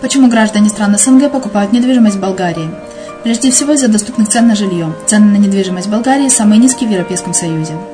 Почему граждане стран СНГ покупают недвижимость в Болгарии? Прежде всего из-за доступных цен на жилье. Цены на недвижимость в Болгарии самые низкие в Европейском Союзе.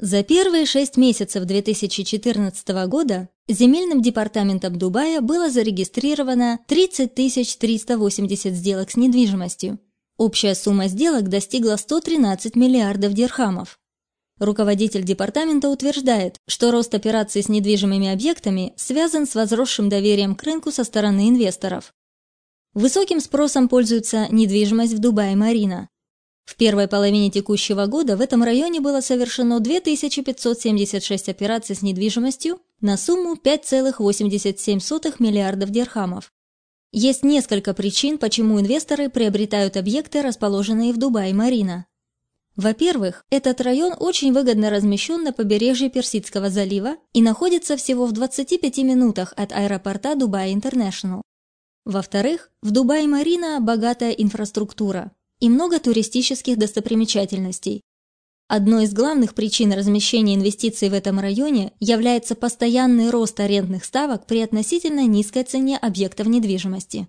За первые шесть месяцев 2014 года земельным департаментом Дубая было зарегистрировано 30 380 сделок с недвижимостью. Общая сумма сделок достигла 113 миллиардов дирхамов. Руководитель департамента утверждает, что рост операций с недвижимыми объектами связан с возросшим доверием к рынку со стороны инвесторов. Высоким спросом пользуется недвижимость в Дубае-Марина. В первой половине текущего года в этом районе было совершено 2576 операций с недвижимостью на сумму 5,87 миллиардов дирхамов. Есть несколько причин, почему инвесторы приобретают объекты, расположенные в Дубае-Марина. Во-первых, этот район очень выгодно размещен на побережье Персидского залива и находится всего в 25 минутах от аэропорта Дубай Интернешнл. Во-вторых, в Дубае-Марина богатая инфраструктура, и много туристических достопримечательностей. Одной из главных причин размещения инвестиций в этом районе является постоянный рост арендных ставок при относительно низкой цене объектов недвижимости.